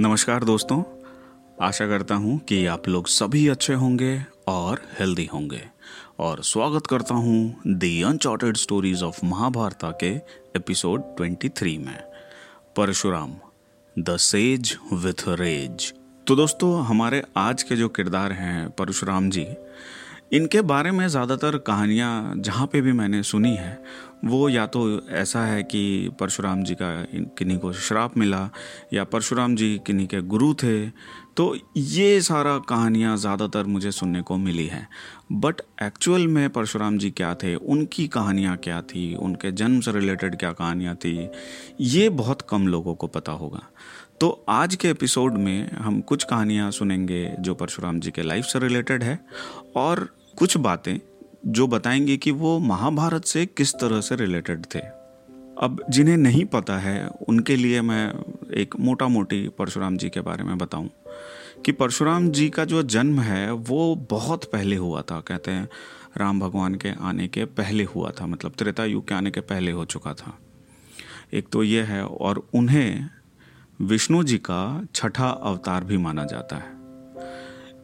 नमस्कार दोस्तों। आशा करता हूँ कि आप लोग सभी अच्छे होंगे और हेल्दी होंगे। और स्वागत करता हूँ the uncharted stories of Mahabharata के एपिसोड 23 में। Parshuram the sage with rage तो दोस्तों, हमारे आज के जो किरदार हैं परशुराम जी, इनके बारे में ज़्यादातर कहानियाँ जहाँ पे भी मैंने सुनी है वो या तो ऐसा है कि परशुराम जी का किन्हीं को श्राप मिला, या परशुराम जी किन्हीं के गुरु थे तो ये सारा कहानियाँ ज़्यादातर मुझे सुनने को मिली है। बट एक्चुअल में परशुराम जी क्या थे, उनकी कहानियाँ क्या थी, उनके जन्म से रिलेटेड क्या कहानियाँ थी, ये बहुत कम लोगों को पता होगा। तो आज के एपिसोड में हम कुछ कहानियाँ सुनेंगे जो परशुराम जी के लाइफ से रिलेटेड है, और कुछ बातें जो बताएँगे कि वो महाभारत से किस तरह से रिलेटेड थे। अब जिन्हें नहीं पता है, उनके लिए मैं एक मोटा मोटी परशुराम जी के बारे में बताऊँ कि परशुराम जी का जो जन्म है, वो बहुत पहले हुआ था। कहते हैं, राम भगवान के आने के पहले हुआ था मतलब त्रेता युग के आने के पहले हो चुका था। एक तो ये है और उन्हें विष्णु जी का छठा अवतार भी माना जाता है।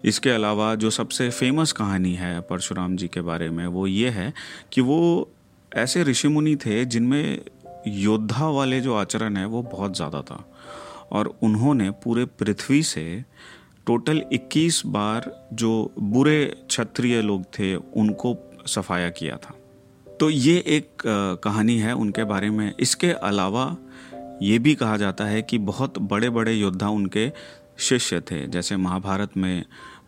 इसके अलावा जो सबसे फ़ेमस कहानी है परशुराम जी के बारे में, वो ये है कि वो ऐसे ऋषि मुनि थे जिनमें योद्धा वाले जो आचरण है वो बहुत ज़्यादा था। और उन्होंने पूरे पृथ्वी से टोटल 21 बार जो बुरे क्षत्रिय लोग थे, उनको सफाया किया था। तो ये एक कहानी है उनके बारे में। इसके अलावा ये भी कहा जाता है कि बहुत बड़े बड़े योद्धा उनके शिष्य थे। जैसे महाभारत में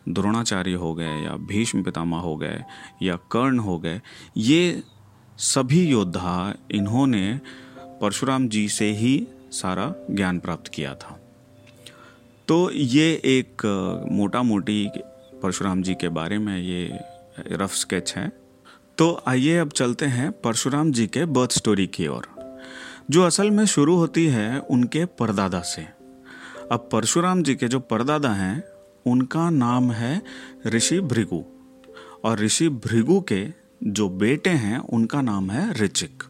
द्रोणाचार्य हो गए या भीष्म पितामह हो गए या कर्ण हो गए, ये सभी योद्धा इन्होंने परशुराम जी से ही सारा ज्ञान प्राप्त किया था। तो ये एक मोटा मोटी परशुराम जी के बारे में ये रफ स्केच है। तो आइए अब चलते हैं परशुराम जी के बर्थ स्टोरी की ओर, जो असल में शुरू होती है उनके परदादा से। अब परशुराम जी के जो परदादा हैं उनका नाम है ऋषि भृगु। और ऋषि भृगु के जो बेटे हैं, उनका नाम है ऋचिक।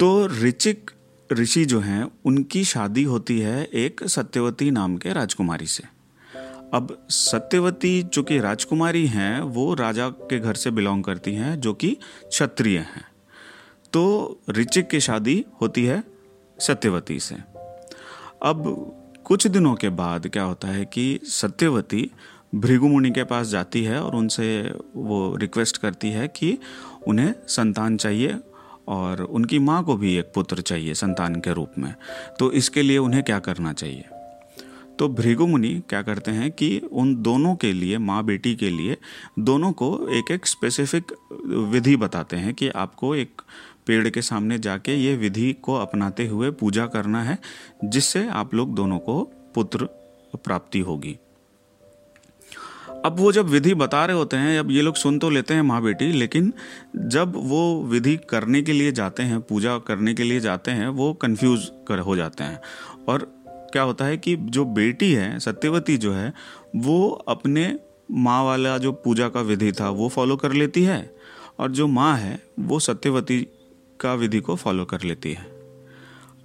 तो ऋचिक ऋषि जो हैं, उनकी शादी होती है एक सत्यवती नाम के राजकुमारी से। अब सत्यवती जो कि राजकुमारी हैं, वो राजा के घर से बिलोंग करती हैं, जो कि क्षत्रिय हैं। तो ऋचिक की शादी होती है सत्यवती से। अब कुछ दिनों के बाद क्या होता है कि सत्यवती भृगु मुनि के पास जाती है और उनसे वो रिक्वेस्ट करती है कि उन्हें संतान चाहिए और उनकी माँ को भी एक पुत्र चाहिए संतान के रूप में। तो इसके लिए उन्हें क्या करना चाहिए? तो भृगु मुनि क्या करते हैं कि उन दोनों के लिए, माँ बेटी के लिए, दोनों को एक एक स्पेसिफिक विधि बताते हैं कि आपको एक पेड़ के सामने जाके ये विधि को अपनाते हुए पूजा करना है, जिससे आप लोग दोनों को पुत्र प्राप्ति होगी। अब वो जब विधि बता रहे होते हैं, अब ये लोग सुन तो लेते हैं माँ बेटी लेकिन जब वो विधि करने के लिए जाते हैं, पूजा करने के लिए जाते हैं, वो कंफ्यूज कर हो जाते हैं। और क्या होता है कि जो बेटी है, सत्यवती जो है, वो अपने माँ वाला जो पूजा का विधि था, वो फॉलो कर लेती है, और जो माँ है, वो सत्यवती का विधि को फॉलो कर लेती है।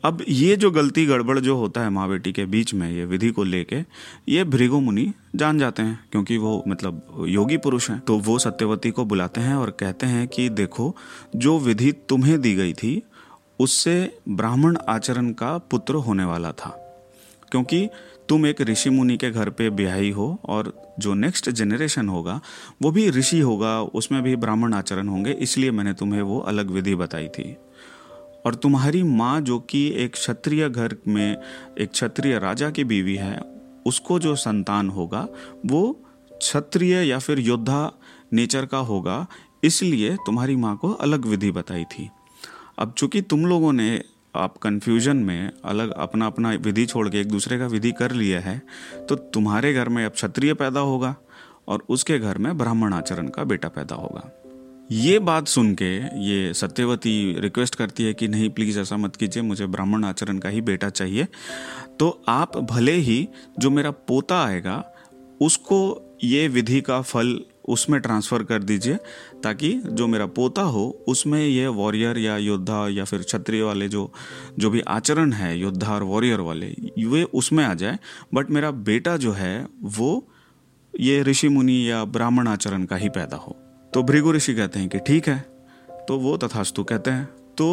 अब ये जो गलती गड़बड़ जो होता है माँ बेटी के बीच में, ये विधि को लेके, ये भृगु मुनि जान जाते हैं, क्योंकि वो मतलब योगी पुरुष हैं। तो वो सत्यवती को बुलाते हैं और कहते हैं कि देखो, जो विधि तुम्हें दी गई थी, उससे ब्राह्मण आचरण का पुत्र होने वाला था। क्योंकि तुम एक ऋषि मुनि के घर पे ब्याही हो और जो नेक्स्ट जनरेशन होगा, वो भी ऋषि होगा, उसमें भी ब्राह्मण आचरण होंगे, इसलिए मैंने तुम्हें वो अलग विधि बताई थी। और तुम्हारी माँ जो कि एक क्षत्रिय घर में, एक क्षत्रिय राजा की बीवी है, उसको जो संतान होगा, वो क्षत्रिय या फिर योद्धा नेचर का होगा, इसलिए तुम्हारी माँ को अलग विधि बताई थी। अब चूँकि तुम लोगों ने आप कन्फ्यूज़न में अलग अपना अपना विधि छोड़ के एक दूसरे का विधि कर लिया है तो तुम्हारे घर में अब क्षत्रिय पैदा होगा और उसके घर में ब्राह्मण आचरण का बेटा पैदा होगा। ये बात सुन के ये सत्यवती रिक्वेस्ट करती है कि नहीं प्लीज़ ऐसा मत कीजिए, मुझे ब्राह्मण आचरण का ही बेटा चाहिए। तो आप भले ही जो मेरा पोता आएगा, उसको ये विधि का फल उसमें ट्रांसफ़र कर दीजिए, ताकि जो मेरा पोता हो, उसमें ये वॉरियर या योद्धा या फिर क्षत्रिय वाले जो जो भी आचरण है, योद्धा और वॉरियर वाले, वे उसमें आ जाए। बट मेरा बेटा जो है, वो ये ऋषि मुनि या ब्राह्मण आचरण का ही पैदा हो। तो भृगु ऋषि कहते हैं कि ठीक है तो वो तथास्तु कहते हैं। तो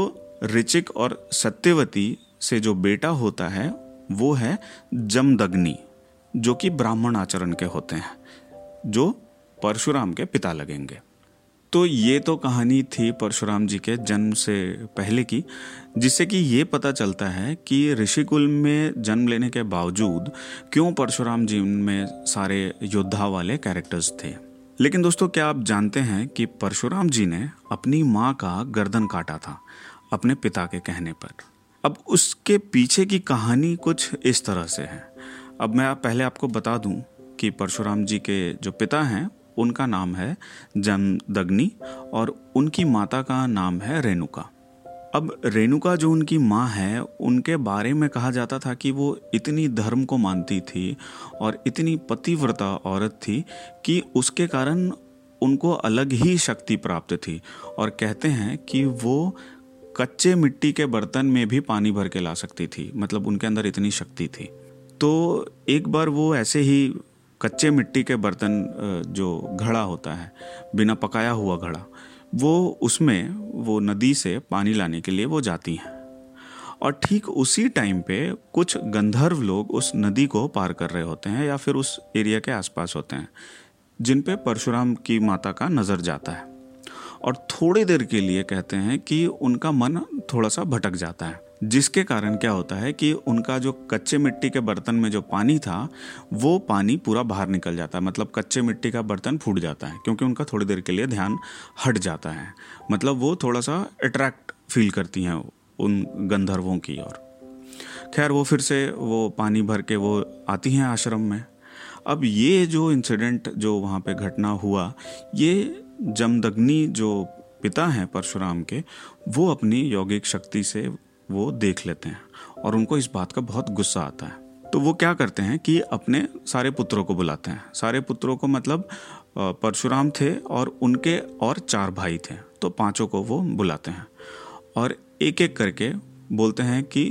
ऋचिक और सत्यवती से जो बेटा होता है, वो है जमदग्नि, जो कि ब्राह्मण आचरण के होते हैं, जो परशुराम के पिता लगेंगे। तो ये तो कहानी थी परशुराम जी के जन्म से पहले की, जिससे कि ये पता चलता है कि ऋषिकुल में जन्म लेने के बावजूद क्यों परशुराम जी में सारे योद्धा वाले कैरेक्टर्स थे। लेकिन दोस्तों, क्या आप जानते हैं कि परशुराम जी ने अपनी माँ का गर्दन काटा था अपने पिता के कहने पर। अब उसके पीछे की कहानी कुछ इस तरह से है। अब मैं पहले आपको बता दूँ कि परशुराम जी के जो पिता हैं उनका नाम है जमदग्नि और उनकी माता का नाम है रेणुका। अब रेणुका जो उनकी माँ है, उनके बारे में कहा जाता था कि वो इतनी धर्म को मानती थी और इतनी पतिव्रता औरत थी कि उसके कारण उनको अलग ही शक्ति प्राप्त थी और कहते हैं कि वो कच्चे मिट्टी के बर्तन में भी पानी भर के ला सकती थी मतलब उनके अंदर इतनी शक्ति थी। तो एक बार वो ऐसे ही कच्चे मिट्टी के बर्तन जो घड़ा होता है, बिना पकाया हुआ घड़ा, वो उसमें, वो नदी से पानी लाने के लिए वो जाती हैं। और ठीक उसी टाइम पे कुछ गंधर्व लोग उस नदी को पार कर रहे होते हैं या फिर उस एरिया के आसपास होते हैं, जिन पे परशुराम की माता का नज़र जाता है। और थोड़ी देर के लिए कहते हैं कि उनका मन थोड़ा सा भटक जाता है। जिसके कारण क्या होता है कि उनका जो कच्चे मिट्टी के बर्तन में जो पानी था, वो पानी पूरा बाहर निकल जाता है। मतलब कच्चे मिट्टी का बर्तन फूट जाता है, क्योंकि उनका थोड़ी देर के लिए ध्यान हट जाता है। मतलब वो थोड़ा सा अट्रैक्ट फील करती हैं उन गंधर्वों की ओर। खैर, वो फिर से वो पानी भर के वो आती हैं आश्रम में। अब ये जो इंसिडेंट जो वहाँ पे घटना हुआ, ये जमदग्नि जो पिता हैं परशुराम के, वो अपनी यौगिक शक्ति से वो देख लेते हैं और उनको इस बात का बहुत गुस्सा आता है। तो वो क्या करते हैं कि अपने सारे पुत्रों को बुलाते हैं। सारे पुत्रों को मतलब परशुराम थे और उनके और चार भाई थे। तो पाँचों को वो बुलाते हैं और एक एक करके बोलते हैं कि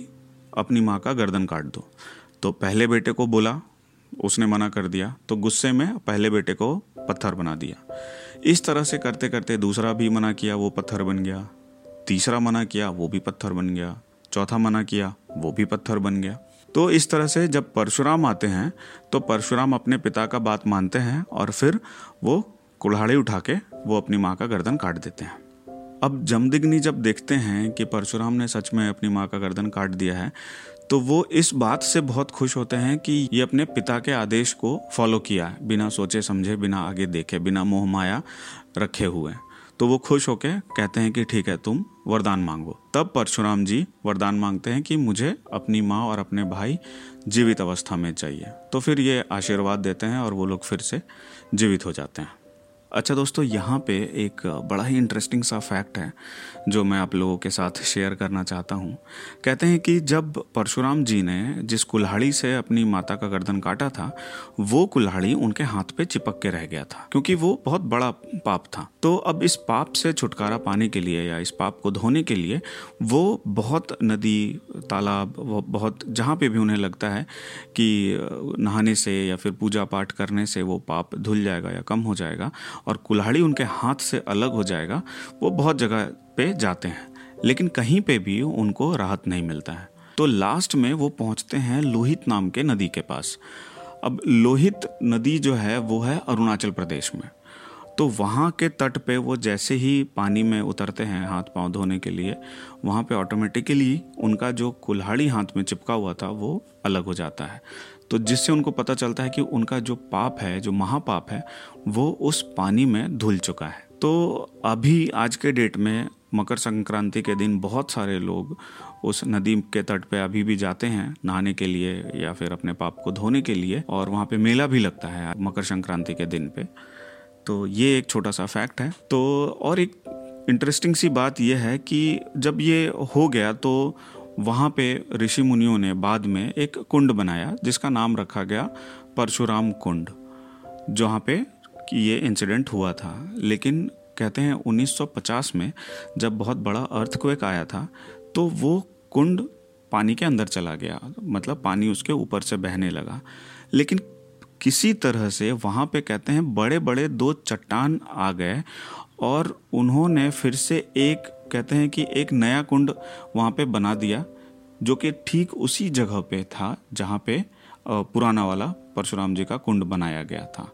अपनी माँ का गर्दन काट दो। तो पहले बेटे को बोला, उसने मना कर दिया। तो गुस्से में पहले बेटे को पत्थर बना दिया। इस तरह से करते करते दूसरा भी मना किया, वो पत्थर बन गया। तीसरा मना किया, वो भी पत्थर बन गया। चौथा मना किया, वो भी पत्थर बन गया। तो इस तरह से जब परशुराम आते हैं तो परशुराम अपने पिता का बात मानते हैं और फिर वो कुल्हाड़ी उठा के वो अपनी माँ का गर्दन काट देते हैं। अब जमदिग्नि जब देखते हैं कि परशुराम ने सच में अपनी माँ का गर्दन काट दिया है तो वो इस बात से बहुत खुश होते हैं कि ये अपने पिता के आदेश को फॉलो किया है बिना सोचे समझे, बिना आगे देखे, बिना मोह माया रखे हुए। तो वो खुश होके कहते हैं कि ठीक है, तुम वरदान मांगो। तब परशुराम जी वरदान मांगते हैं कि मुझे अपनी माँ और अपने भाई जीवित अवस्था में चाहिए। तो फिर ये आशीर्वाद देते हैं और वो लोग फिर से जीवित हो जाते हैं। अच्छा दोस्तों, यहाँ पे एक बड़ा ही इंटरेस्टिंग सा फैक्ट है, जो मैं आप लोगों के साथ शेयर करना चाहता हूँ। कहते हैं कि जब परशुराम जी ने जिस कुल्हाड़ी से अपनी माता का गर्दन काटा था, वो कुल्हाड़ी उनके हाथ पे चिपक के रह गया था, क्योंकि वो बहुत बड़ा पाप था। तो अब इस पाप से छुटकारा पाने के लिए या इस पाप को धोने के लिए वो बहुत नदी, तालाब बहुत जहाँ पे भी उन्हें लगता है कि नहाने से या फिर पूजा पाठ करने से वो पाप धुल जाएगा या कम हो जाएगा और कुल्हाड़ी उनके हाथ से अलग हो जाएगा, वो बहुत जगह पे जाते हैं, लेकिन कहीं पे भी उनको राहत नहीं मिलता है। तो लास्ट में वो पहुँचते हैं लोहित नाम के नदी के पास। अब लोहित नदी जो है, वो है अरुणाचल प्रदेश में। तो वहाँ के तट पे वो जैसे ही पानी में उतरते हैं हाथ पाँव धोने के लिए, वहाँ पे ऑटोमेटिकली उनका जो कुल्हाड़ी हाथ में चिपका हुआ था, वो अलग हो जाता है। तो जिससे उनको पता चलता है कि उनका जो पाप है, जो महापाप है, वो उस पानी में धुल चुका है। तो अभी आज के डेट में मकर संक्रांति के दिन बहुत सारे लोग उस नदी के तट पे अभी भी जाते हैं नहाने के लिए या फिर अपने पाप को धोने के लिए और वहाँ पे मेला भी लगता है मकर संक्रांति के दिन पे। तो ये एक छोटा सा फैक्ट है। तो और एक इंटरेस्टिंग सी बात यह है कि जब ये हो गया तो वहाँ पे ऋषि मुनियों ने बाद में एक कुंड बनाया, जिसका नाम रखा गया परशुराम कुंड, जहाँ पे ये इंसिडेंट हुआ था। लेकिन कहते हैं 1950 में जब बहुत बड़ा अर्थक्वेक आया था तो वो कुंड पानी के अंदर चला गया मतलब पानी उसके ऊपर से बहने लगा। लेकिन किसी तरह से वहाँ पे कहते हैं बड़े बड़े दो चट्टान आ गए, और उन्होंने फिर से एक कहते हैं कि एक नया कुंड वहाँ पे बना दिया, जो कि ठीक उसी जगह पे था जहाँ पे पुराना वाला परशुराम जी का कुंड बनाया गया था,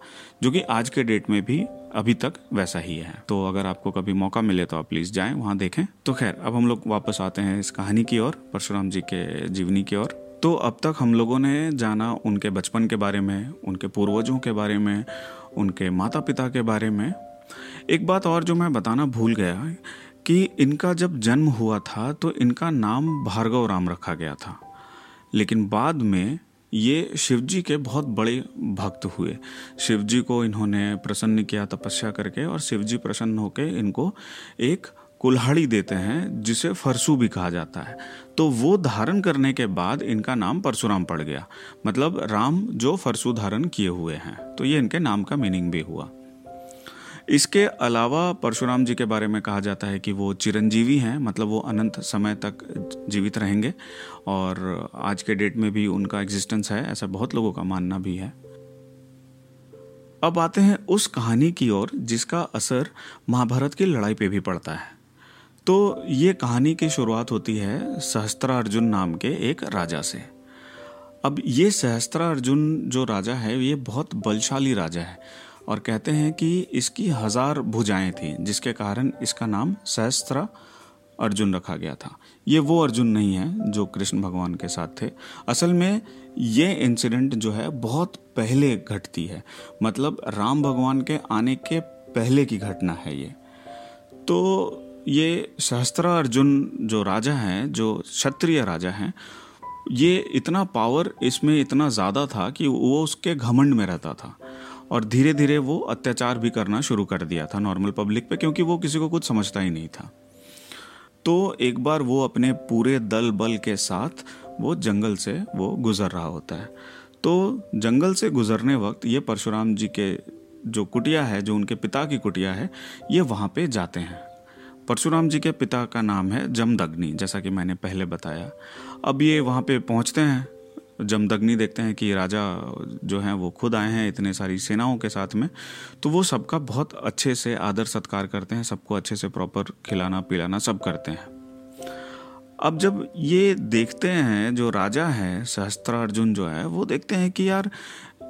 जो कि आज के डेट में भी अभी तक वैसा ही है। तो अगर आपको कभी मौका मिले तो आप प्लीज़ जाएँ, वहाँ देखें। तो खैर, अब हम लोग वापस आते हैं इस कहानी की ओर, परशुराम जी के जीवनी की ओर। तो अब तक हम लोगों ने जाना उनके बचपन के बारे में, उनके पूर्वजों के बारे में, उनके माता पिता के बारे में। एक बात और जो मैं बताना भूल गया कि इनका जब जन्म हुआ था तो इनका नाम भार्गव राम रखा गया था। लेकिन बाद में ये शिव जी के बहुत बड़े भक्त हुए। शिव जी को इन्होंने प्रसन्न किया, तपस्या करके, और शिव जी प्रसन्न होकर इनको एक कुल्हाड़ी देते हैं, जिसे फरसू भी कहा जाता है। तो वो धारण करने के बाद इनका नाम परशुराम पड़ गया। मतलब राम जो फरसू धारण किए हुए हैं। तो ये इनके नाम का मीनिंग भी हुआ। इसके अलावा परशुराम जी के बारे में कहा जाता है कि वो चिरंजीवी हैं मतलब वो अनंत समय तक जीवित रहेंगे और आज के डेट में भी उनका एग्जिस्टेंस है, ऐसा बहुत लोगों का मानना भी है। अब आते हैं उस कहानी की ओर, जिसका असर महाभारत की लड़ाई पे भी पड़ता है। तो ये कहानी की शुरुआत होती है सहस्त्रा अर्जुन नाम के एक राजा से। अब ये सहस्त्रा अर्जुन जो राजा है, ये बहुत बलशाली राजा है। और कहते हैं कि इसकी हज़ार भुजाएँ थी, जिसके कारण इसका नाम सहस्त्र अर्जुन रखा गया था। ये वो अर्जुन नहीं है जो कृष्ण भगवान के साथ थे। असल में ये इंसिडेंट जो है बहुत पहले घटती है। मतलब राम भगवान के आने के पहले की घटना है ये। तो ये सहस्त्र अर्जुन जो राजा हैं, जो क्षत्रिय राजा हैं, ये इतना पावर इसमें इतना ज़्यादा था कि वो उसके घमंड में रहता था। और धीरे धीरे वो अत्याचार भी करना शुरू कर दिया था नॉर्मल पब्लिक पे, क्योंकि वो किसी को कुछ समझता ही नहीं था। तो एक बार वो अपने पूरे दल बल के साथ वो जंगल से वो गुजर रहा होता है। तो जंगल से गुजरने वक्त ये परशुराम जी के जो कुटिया है, जो उनके पिता की कुटिया है, ये वहाँ पे जाते हैं। परशुराम जी के पिता का नाम है जमदग्नि, जैसा कि मैंने पहले बताया। अब ये वहाँ पे पहुँचते हैं। जमदग्नि देखते हैं कि राजा जो हैं वो खुद आए हैं इतने सारी सेनाओं के साथ में तो वो सबका बहुत अच्छे से आदर सत्कार करते हैं, सबको अच्छे से प्रॉपर खिलाना, पिलाना सब करते हैं। अब जब ये देखते हैं, जो राजा है, सहस्त्रार्जुन जो है, वो देखते हैं कि यार,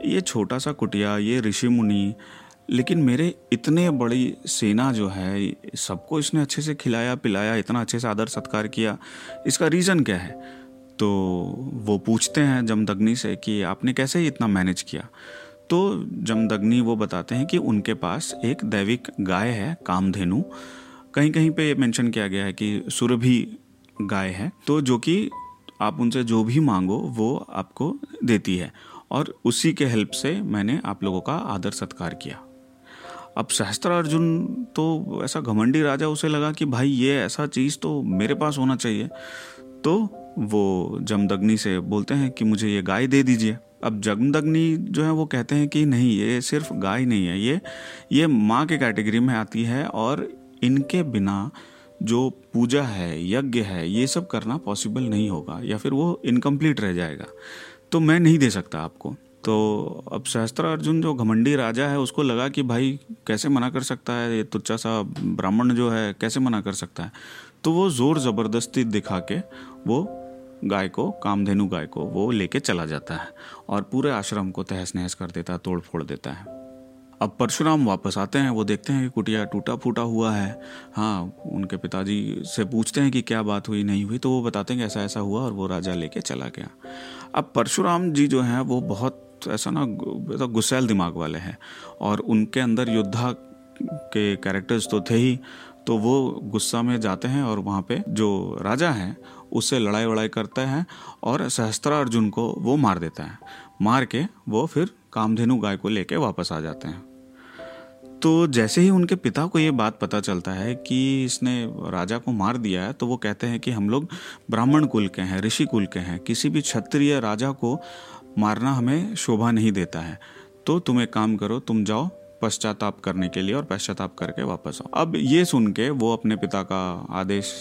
ये छोटा सा कुटिया, ये ऋषि मुनि, लेकिन मेरे इतने बड़ी सेना जो है, सबको इसने अच्छे से खिलाया, पिलाया, इतना अच्छे से आदर सत्कार किया, इसका रीज़न क्या है? तो वो पूछते हैं जमदग्नि से कि आपने कैसे इतना मैनेज किया? तो जमदग्नि वो बताते हैं कि उनके पास एक दैविक गाय है, कामधेनु। कहीं कहीं पे मेंशन किया गया है कि सुरभि गाय है। तो जो कि आप उनसे जो भी मांगो, वो आपको देती है। और उसी के हेल्प से मैंने आप लोगों का आदर सत्कार किया। अब सहस्त्र अर्जुन तो ऐसा घमंडी राजा उसे लगा कि भाई ये ऐसा चीज़ तो मेरे पास होना चाहिए। तो वो जमदग्नि से बोलते हैं कि मुझे ये गाय दे दीजिए। अब जमदग्नि जो है वो कहते हैं कि नहीं, ये सिर्फ़ गाय नहीं है, ये ये माँ के कैटेगरी में आती है और इनके बिना जो पूजा है, यज्ञ है, ये सब करना पॉसिबल नहीं होगा या फिर वो इनकम्प्लीट रह जाएगा। तो मैं नहीं दे सकता आपको। तो अब सहस्त्र अर्जुन जो घमंडी राजा है, उसको लगा कि भाई कैसे मना कर सकता है ये तुच्छा सा ब्राह्मण जो है, कैसे मना कर सकता है? तो वो ज़ोर ज़बरदस्ती दिखा के वो गाय को, कामधेनु गाय को, वो लेके चला जाता है और पूरे आश्रम को तहस नहस कर देता है तोड़ फोड़ देता है। अब परशुराम वापस आते हैं, वो देखते हैं कि कुटिया टूटा फूटा हुआ है। हाँ उनके पिताजी से पूछते हैं कि क्या बात हुई, नहीं हुई तो वो बताते हैं कि ऐसा ऐसा हुआ और वो राजा लेके चला गया। अब परशुराम जी जो हैं, वो बहुत ऐसा ना गुस्सैल दिमाग वाले हैं और उनके अंदर योद्धा के कैरेक्टर्स तो थे ही तो वो गुस्सा में जाते हैं और वहाँ पे जो राजा हैं उससे लड़ाई वड़ाई करते हैं और सहस्त्रा अर्जुन को वो मार देता है। मार के वो फिर कामधेनु गाय को लेके वापस आ जाते हैं। तो जैसे ही उनके पिता को ये बात पता चलता है कि इसने राजा को मार दिया है तो वो कहते हैं कि हम लोग ब्राह्मण कुल के हैं, ऋषि कुल के हैं। किसी भी क्षत्रिय राजा को मारना हमें शोभा नहीं देता है। तो तुम एक काम करो, तुम जाओ पश्चाताप करने के लिए और पश्चाताप करके वापस आओ। अब ये सुन के वो अपने पिता का आदेश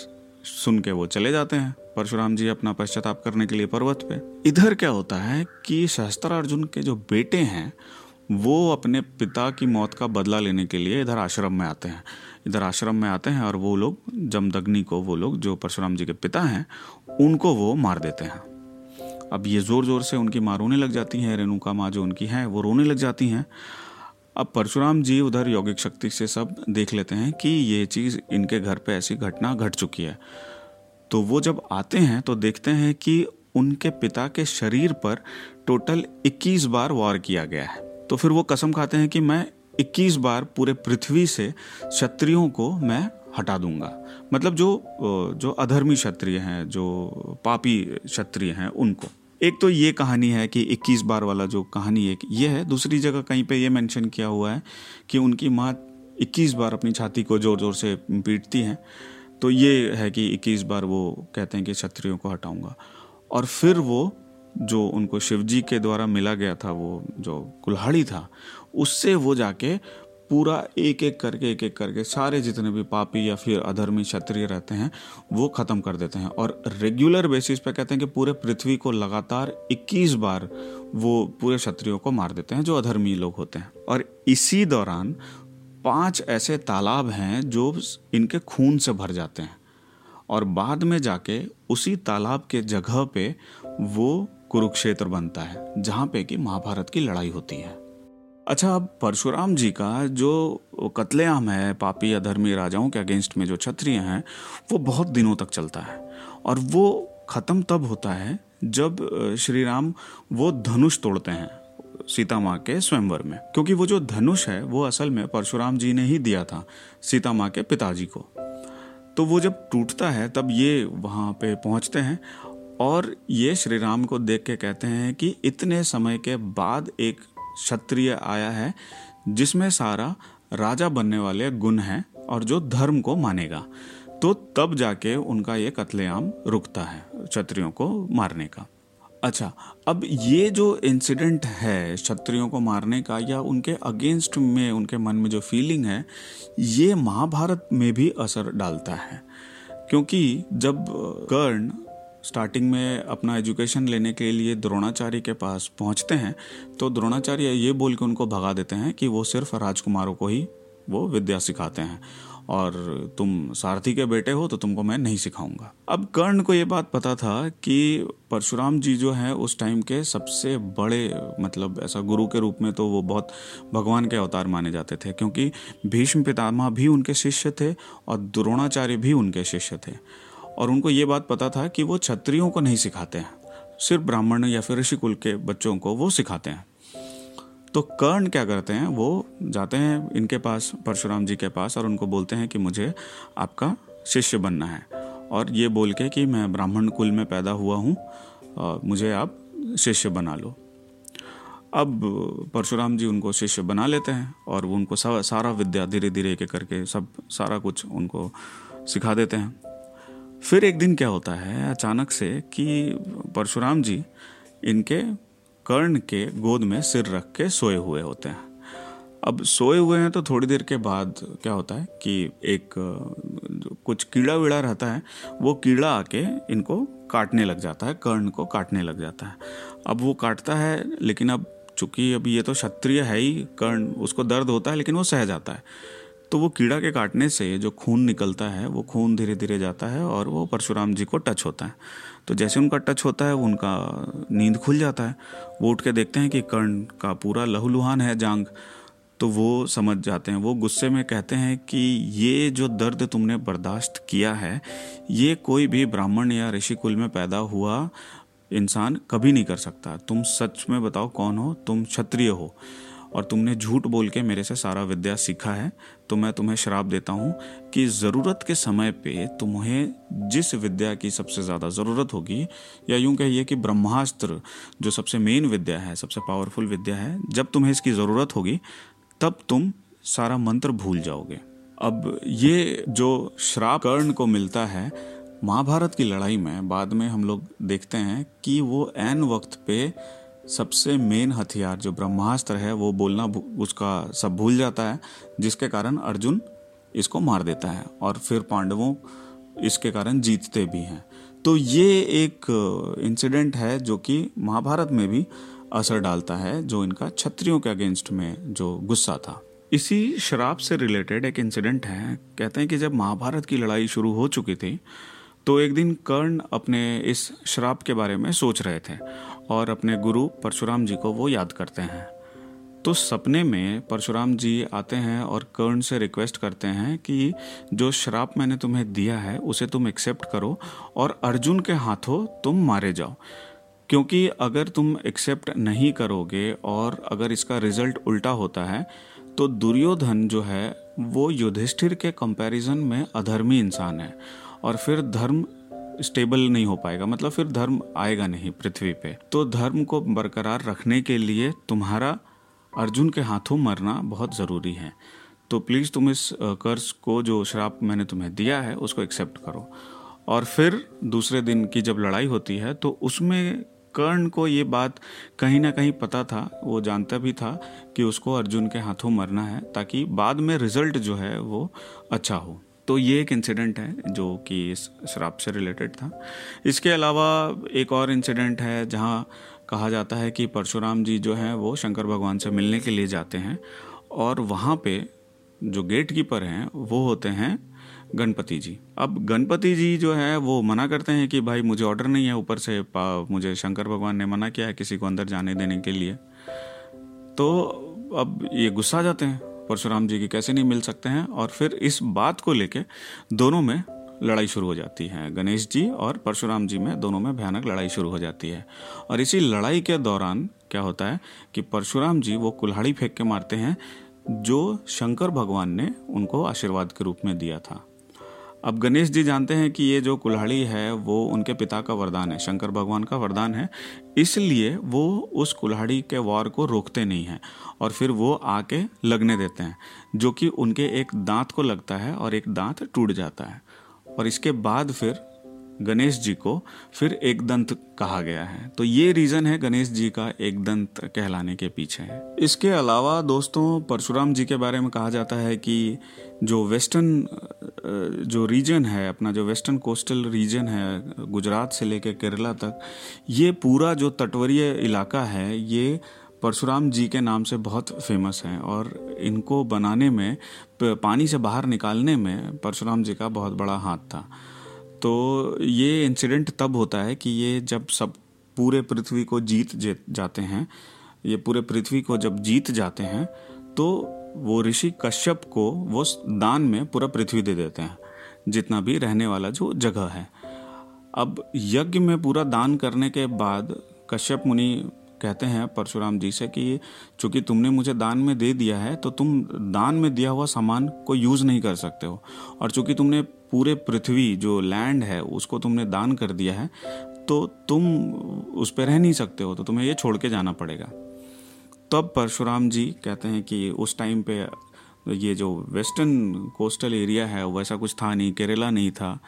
सुन के वो चले जाते हैं। परशुराम जी अपना पश्चाताप करने के लिए पर्वत पे। इधर क्या होता है कि सहस्त्र अर्जुन के जो बेटे हैं, वो अपने पिता की मौत का बदला लेने के लिए इधर आश्रम में आते हैं। इधर आश्रम में आते हैं और वो लोग, जमदग्नि को वो लोग, जो परशुराम जी के पिता हैं, उनको वो मार देते हैं। अब ये ज़ोर ज़ोर से उनकी माँ रोने लग जाती हैं, रेणुका माँ जो उनकी हैं, वो रोने लग जाती हैं। अब परशुराम जी उधर यौगिक शक्ति से सब देख लेते हैं कि ये चीज़ इनके घर पे ऐसी घटना घट चुकी है। तो वो जब आते हैं तो देखते हैं कि उनके पिता के शरीर पर टोटल 21 बार वार किया गया है। तो फिर वो कसम खाते हैं कि मैं 21 बार पूरे पृथ्वी से क्षत्रियों को मैं हटा दूँगा। मतलब जो जो अधर्मी क्षत्रिय हैं, जो पापी क्षत्रिय हैं, उनको। एक तो ये कहानी है कि 21 बार वाला जो कहानी एक, ये है। दूसरी जगह कहीं पे ये मेंशन किया हुआ है कि उनकी माँ 21 बार अपनी छाती को ज़ोर ज़ोर से पीटती हैं। तो ये है कि 21 बार वो कहते हैं कि क्षत्रियों को हटाऊँगा। और फिर वो जो उनको शिवजी के द्वारा मिला गया था, वो जो कुल्हाड़ी था, उससे वो जाके पूरा एक एक करके एक एक करके सारे जितने भी पापी या फिर अधर्मी क्षत्रिय रहते हैं, वो ख़त्म कर देते हैं। और रेगुलर बेसिस पे कहते हैं कि पूरे पृथ्वी को लगातार 21 बार वो पूरे क्षत्रियों को मार देते हैं, जो अधर्मी लोग होते हैं। और इसी दौरान पाँच ऐसे तालाब हैं जो इनके खून से भर जाते हैं। और बाद में जाके उसी तालाब के जगह पे वो कुरुक्षेत्र बनता है, जहाँ पे कि महाभारत की लड़ाई होती है। अच्छा अब परशुराम जी का जो कत्लेआम है, पापी अधर्मी राजाओं के अगेंस्ट में जो क्षत्रिय हैं, वो बहुत दिनों तक चलता है। और वो ख़त्म तब होता है जब श्री राम वो धनुष तोड़ते हैं सीता माँ के स्वयंवर में। क्योंकि वो जो धनुष है, वो असल में परशुराम जी ने ही दिया था सीता माँ के पिताजी को। तो वो जब टूटता है, तब ये वहाँ पे पहुँचते हैं और ये श्री राम को देख के कहते हैं कि इतने समय के बाद एक क्षत्रिय आया है, जिसमें सारा राजा बनने वाले गुण हैं और जो धर्म को मानेगा। तो तब जाके उनका ये कत्लेआम रुकता है क्षत्रियों को मारने का। अच्छा अब ये जो इंसिडेंट है क्षत्रियों को मारने का या उनके अगेंस्ट में, उनके मन में जो फीलिंग है, ये महाभारत में भी असर डालता है। क्योंकि जब कर्ण स्टार्टिंग में अपना एजुकेशन लेने के लिए द्रोणाचार्य के पास पहुँचते हैं तो द्रोणाचार्य ये बोल के उनको भगा देते हैं कि वो सिर्फ़ राजकुमारों को ही वो विद्या सिखाते हैं। और तुम सारथी के बेटे हो तो तुमको मैं नहीं सिखाऊँगा। अब कर्ण को ये बात पता था कि परशुराम जी जो है, उस टाइम के सबसे बड़े मतलब ऐसा गुरु के रूप में तो वो बहुत भगवान के अवतार माने जाते थे, क्योंकि भीष्म पितामह भी उनके शिष्य थे और द्रोणाचार्य भी उनके शिष्य थे। और उनको ये बात पता था कि वो क्षत्रियों को नहीं सिखाते हैं। सिर्फ़ ब्राह्मण या फिर ऋषि कुल के बच्चों को वो सिखाते हैं। तो कर्ण क्या करते हैं? वो जाते हैं इनके पास, परशुराम जी के पास, और उनको बोलते हैं कि मुझे आपका शिष्य बनना है। और ये बोल के कि मैं ब्राह्मण कुल में पैदा हुआ हूँ मुझे आप शिष्य बना लो। अब परशुराम जी उनको शिष्य बना लेते हैं, और वो उनको सारा विद्या धीरे धीरे एक करके सब, सारा कुछ उनको सिखा देते हैं। फिर एक दिन क्या होता है अचानक से कि परशुराम जी इनके कर्ण के गोद में सिर रख के सोए हुए होते हैं। अब सोए हुए हैं तो थोड़ी देर के बाद क्या होता है कि एक कुछ कीड़ा वीड़ा रहता है, वो कीड़ा आके इनको काटने लग जाता है, कर्ण को काटने लग जाता है। अब वो काटता है, लेकिन अब चूँकि अब ये तो क्षत्रिय है ही, कर्ण, उसको दर्द होता है, लेकिन वो सह जाता है। तो वो कीड़ा के काटने से जो खून निकलता है, वो खून धीरे धीरे जाता है और वो परशुराम जी को टच होता है। तो जैसे उनका टच होता है, उनका नींद खुल जाता है। वो उठ के देखते हैं कि कर्ण का पूरा लहूलुहान है जांग तो वो समझ जाते हैं, वो गुस्से में कहते हैं कि ये जो दर्द तुमने बर्दाश्त किया है, ये कोई भी ब्राह्मण या ऋषि कुल में पैदा हुआ इंसान कभी नहीं कर सकता। तुम सच में बताओ कौन हो? तुम क्षत्रिय हो। और तुमने झूठ बोल के मेरे से सारा विद्या सीखा है तो मैं तुम्हें श्राप देता हूँ कि ज़रूरत के समय पे तुम्हें जिस विद्या की सबसे ज़्यादा ज़रूरत होगी, या यूँ कहिए कि ब्रह्मास्त्र, जो सबसे मेन विद्या है, सबसे पावरफुल विद्या है, जब तुम्हें इसकी ज़रूरत होगी, तब तुम सारा मंत्र भूल जाओगे। अब ये जो श्राप कर्ण को मिलता है, महाभारत की लड़ाई में बाद में हम लोग देखते हैं कि वो एन वक्त पे सबसे मेन हथियार जो ब्रह्मास्त्र है, वो बोलना उसका सब भूल जाता है, जिसके कारण अर्जुन इसको मार देता है और फिर पांडवों इसके कारण जीतते भी हैं। तो ये एक इंसिडेंट है जो कि महाभारत में भी असर डालता है, जो इनका क्षत्रियों के अगेंस्ट में जो गुस्सा था। इसी शराब से रिलेटेड एक इंसिडेंट है, कहते हैं कि जब महाभारत की लड़ाई शुरू हो चुकी थी तो एक दिन कर्ण अपने इस श्राप के बारे में सोच रहे थे और अपने गुरु परशुराम जी को वो याद करते हैं। तो सपने में परशुराम जी आते हैं और कर्ण से रिक्वेस्ट करते हैं कि जो श्राप मैंने तुम्हें दिया है, उसे तुम एक्सेप्ट करो और अर्जुन के हाथों तुम मारे जाओ। क्योंकि अगर तुम एक्सेप्ट नहीं करोगे और अगर इसका रिज़ल्ट उल्टा होता है तो दुर्योधन जो है, वो युधिष्ठिर के कंपैरिजन में अधर्मी इंसान है। और फिर धर्म स्टेबल नहीं हो पाएगा। मतलब फिर धर्म आएगा नहीं पृथ्वी पे। तो धर्म को बरकरार रखने के लिए तुम्हारा अर्जुन के हाथों मरना बहुत ज़रूरी है। तो प्लीज़ तुम इस कर्ज को, जो श्राप मैंने तुम्हें दिया है, उसको एक्सेप्ट करो। और फिर दूसरे दिन की जब लड़ाई होती है तो उसमें कर्ण को ये बात कहीं ना कहीं पता था, वो जानता भी था कि उसको अर्जुन के हाथों मरना है, ताकि बाद में रिज़ल्ट जो है वो अच्छा हो। तो ये एक इंसिडेंट है जो कि श्राप से रिलेटेड था। इसके अलावा एक और इंसिडेंट है जहाँ कहा जाता है कि परशुराम जी जो हैं वो शंकर भगवान से मिलने के लिए जाते हैं और वहाँ पे जो गेट कीपर हैं वो होते हैं गणपति जी। अब गणपति जी जो है वो मना करते हैं कि भाई मुझे ऑर्डर नहीं है, ऊपर से मुझे शंकर भगवान ने मना किया है किसी को अंदर जाने देने के लिए। तो अब ये गुस्सा जाते हैं। परशुराम जी की कैसे नहीं मिल सकते हैं? और फिर इस बात को लेके दोनों में लड़ाई शुरू हो जाती है। गणेश जी और परशुराम जी में दोनों में भयानक लड़ाई शुरू हो जाती है। और इसी लड़ाई के दौरान क्या होता है कि परशुराम जी वो कुल्हाड़ी फेंक के मारते हैं, जो शंकर भगवान ने उनको आशीर्वाद के रूप में दिया था। अब गणेश जी जानते हैं कि ये जो कुल्हाड़ी है, वो उनके पिता का वरदान है, शंकर भगवान का वरदान है। इसलिए वो उस कुल्हाड़ी के वार को रोकते नहीं हैं और फिर वो आके लगने देते हैं, जो कि उनके एक दांत को लगता है और एक दांत टूट जाता है। और इसके बाद फिर गणेश जी को फिर एक दंत कहा गया है। तो ये रीजन है गणेश जी का एक दंत कहलाने के पीछे। इसके अलावा दोस्तों, परशुराम जी के बारे में कहा जाता है कि जो वेस्टर्न, जो रीजन है, अपना जो वेस्टर्न कोस्टल रीजन है, गुजरात से लेकर केरला तक, ये पूरा जो तटवरीय इलाका है, ये परशुराम जी के नाम से बहुत फ़ेमस है। और इनको बनाने में पानी से बाहर निकालने में परशुराम जी का बहुत बड़ा हाथ था। तो ये इंसिडेंट तब होता है कि ये जब सब पूरे पृथ्वी को जीत जाते हैं, ये पूरे पृथ्वी को जब जीत जाते हैं तो वो ऋषि कश्यप को वो दान में पूरा पृथ्वी दे देते हैं, जितना भी रहने वाला जो जगह है। अब यज्ञ में पूरा दान करने के बाद कश्यप मुनि कहते हैं परशुराम जी से कि चूँकि तुमने मुझे दान में दे दिया है तो तुम दान में दिया हुआ सामान को यूज़ नहीं कर सकते हो। और चूँकि तुमने पूरे पृथ्वी जो लैंड है, उसको तुमने दान कर दिया है तो तुम उस पर रह नहीं सकते हो तो तुम्हें ये छोड़ के जाना पड़ेगा। तब परशुराम जी कहते हैं कि उस टाइम पे ये जो वेस्टर्न कोस्टल एरिया है, वैसा कुछ था नहीं, केरला नहीं था।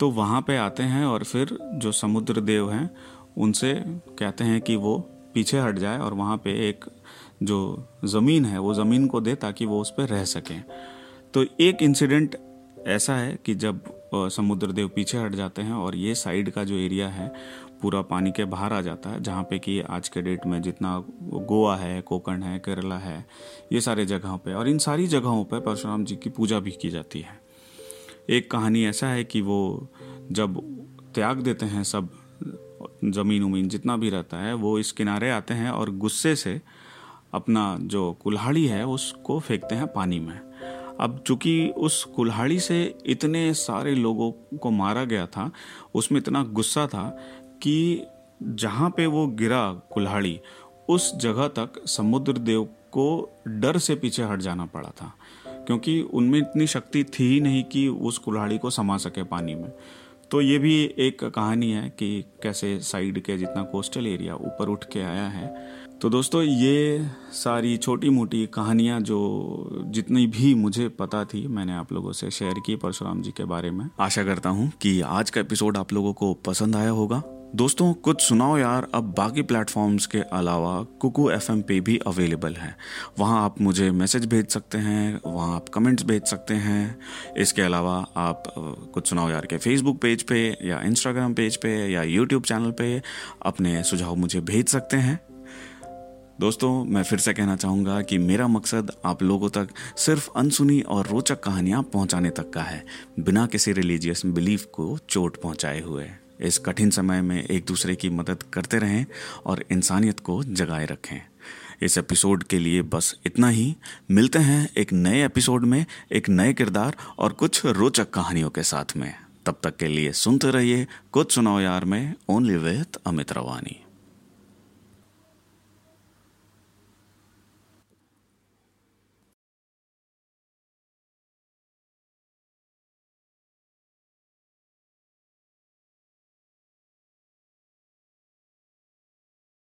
तो वहाँ पे आते हैं और फिर जो समुद्र देव हैं, उनसे कहते हैं कि वो पीछे हट जाए और वहाँ पे एक जो ज़मीन है, वो ज़मीन को दे ताकि वो उस पर रह सकें। तो एक इंसिडेंट ऐसा है कि जब समुद्र देव पीछे हट जाते हैं और ये साइड का जो एरिया है, पूरा पानी के बाहर आ जाता है, जहाँ पे कि आज के डेट में जितना गोवा है, कोकण है, केरला है, ये सारे जगहों पे और इन सारी जगहों पे परशुराम जी की पूजा भी की जाती है। एक कहानी ऐसा है कि वो जब त्याग देते हैं सब ज़मीन उमीन जितना भी रहता है, वो इस किनारे आते हैं और गुस्से से अपना जो कुल्हाड़ी है उसको फेंकते हैं पानी में। अब चूँकि उस कुल्हाड़ी से इतने सारे लोगों को मारा गया था, उसमें इतना गुस्सा था कि जहाँ पे वो गिरा कुल्हाड़ी, उस जगह तक समुद्र देव को डर से पीछे हट जाना पड़ा था, क्योंकि उनमें इतनी शक्ति थी ही नहीं कि उस कुल्हाड़ी को समा सके पानी में। तो ये भी एक कहानी है कि कैसे साइड के जितना कोस्टल एरिया ऊपर उठ के आया है तो दोस्तों, ये सारी छोटी मोटी कहानियाँ जो जितनी भी मुझे पता थी, मैंने आप लोगों से शेयर की परशुराम जी के बारे में। आशा करता हूँ कि आज का एपिसोड आप लोगों को पसंद आया होगा। दोस्तों, कुछ सुनाओ यार, अब बाकी प्लेटफॉर्म्स के अलावा कुकू एफ़ पे भी अवेलेबल है। वहाँ आप मुझे मैसेज भेज सकते हैं, वहाँ आप कमेंट्स भेज सकते हैं। इसके अलावा आप कुछ सुनाओ यार के फेसबुक पेज पे या इंस्टाग्राम पेज पे या यूट्यूब चैनल पे अपने सुझाव मुझे भेज सकते हैं। दोस्तों, मैं फिर से कहना चाहूँगा कि मेरा मकसद आप लोगों तक सिर्फ़ अनसुनी और रोचक कहानियाँ पहुँचाने तक का है, बिना किसी रिलीजियस बिलीफ को चोट पहुँचाए हुए। इस कठिन समय में एक दूसरे की मदद करते रहें और इंसानियत को जगाए रखें। इस एपिसोड के लिए बस इतना ही। मिलते हैं एक नए एपिसोड में, एक नए किरदार और कुछ रोचक कहानियों के साथ में। तब तक के लिए सुनते रहिए कुछ सुनाओ यार में ओनली विथ अमित रवानी।